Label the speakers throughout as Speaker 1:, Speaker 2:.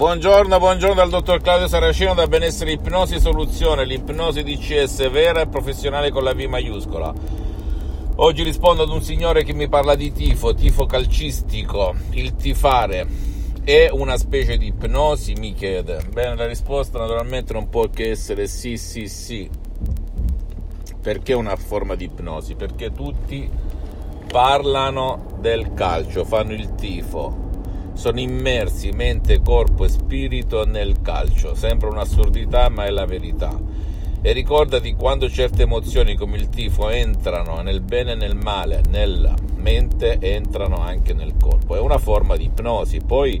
Speaker 1: Buongiorno, buongiorno dal dottor Claudio Saracino da Benessere Ipnosi Soluzione, l'ipnosi DCS vera e professionale con la V maiuscola. Oggi rispondo ad un signore che mi parla di tifo, tifo calcistico, il tifare è una specie di ipnosi, mi chiede. Bene, la risposta naturalmente non può che essere sì, sì, sì. Perché una forma di ipnosi? Perché tutti parlano del calcio, fanno il tifo, sono immersi mente, corpo e spirito nel calcio. Sembra un'assurdità, ma è la verità. E ricordati quando certe emozioni come il tifo entrano nel bene e nel male, nella mente, entrano anche nel corpo. È una forma di ipnosi. Poi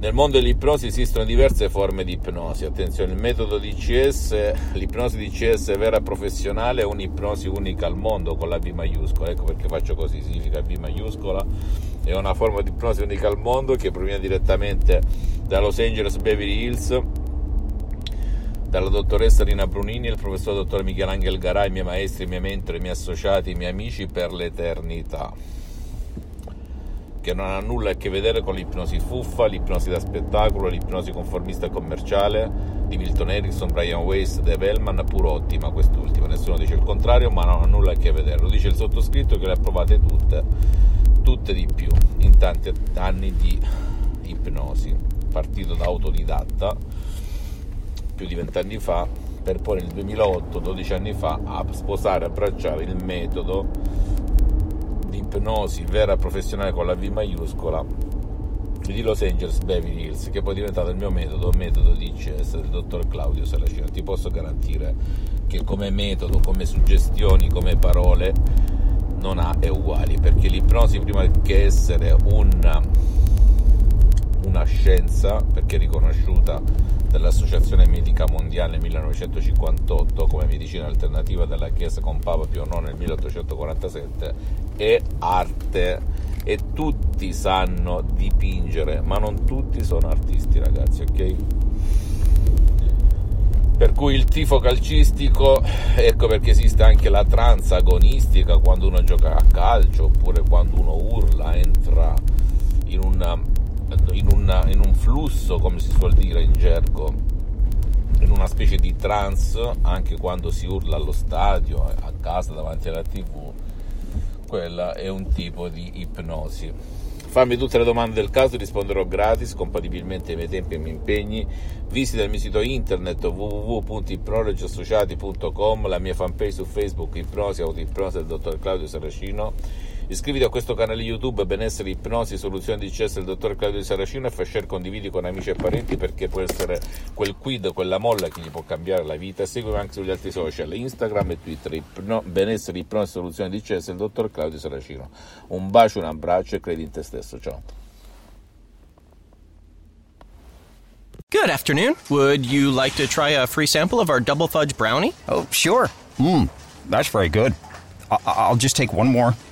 Speaker 1: nel mondo dell'ipnosi esistono diverse forme di ipnosi. Attenzione, il metodo DCS, l'ipnosi DCS vera professionale è un'ipnosi unica al mondo con la B maiuscola. Ecco perché faccio così, significa B maiuscola. È una forma di ipnosi unica al mondo che proviene direttamente da Los Angeles Beverly Hills dalla dottoressa Rina Brunini e il professor dottor Michelangelo Garai, miei maestri, i miei mentori, i miei associati, i miei amici per l'eternità che non ha nulla a che vedere con l'ipnosi fuffa, l'ipnosi da spettacolo, l'ipnosi conformista commerciale di Milton Erickson, Brian Weiss, Dave Hellman, pur ottima quest'ultima, nessuno dice il contrario, ma non ha nulla a che vedere, lo dice il sottoscritto che le ha provate tutte, tutte di più, in tanti anni di ipnosi, partito da autodidatta più di vent'anni fa, per poi nel 2008, 12 anni fa, a sposare, abbracciare il metodo di ipnosi vera professionale con la V maiuscola di Los Angeles Beverly Hills che poi è diventato il mio metodo, metodo di ICS del dottor Claudio Saracino. Ti posso garantire che come metodo, come suggestioni, come parole non ha è uguali perché l'ipnosi prima che essere una, una scienza perché riconosciuta dall'Associazione Medica Mondiale nel 1958 come medicina alternativa della Chiesa con Papa Pio IX nel 1847 è arte e tutti sanno dipingere, ma non tutti sono artisti, ragazzi, ok? Per cui il tifo calcistico, ecco perché esiste anche la trance agonistica quando uno gioca a calcio, oppure quando uno urla, entra in una in, una, in un flusso, come si suol dire in gergo, in una specie di trance, anche quando si urla allo stadio, a casa, davanti alla tv, quella è un tipo di ipnosi. Fammi tutte le domande del caso, risponderò gratis, compatibilmente ai miei tempi e ai miei impegni. Visita il mio sito internet www.ipnologiassociati.com, la mia fanpage su Facebook, Ipnosi, Autoipnosi del dottor Claudio Saracino Iscriviti a questo canale YouTube Benessere Ipnosi Soluzione di CS del dottor Claudio Di Saracino e fai share, condividi con amici e parenti perché può essere quel quid, quella molla che gli può cambiare la vita. Seguimi anche sugli altri social, Instagram e Twitter. Ipno, benessere Ipnosi Soluzione di CS del dottor Claudio Saracino. Un bacio, un abbraccio e credi in te stesso. Ciao.
Speaker 2: Good afternoon. Would you like to try a free sample of our double fudge brownie?
Speaker 3: Oh, sure. Mmm, that's very good. I- I'll just take one more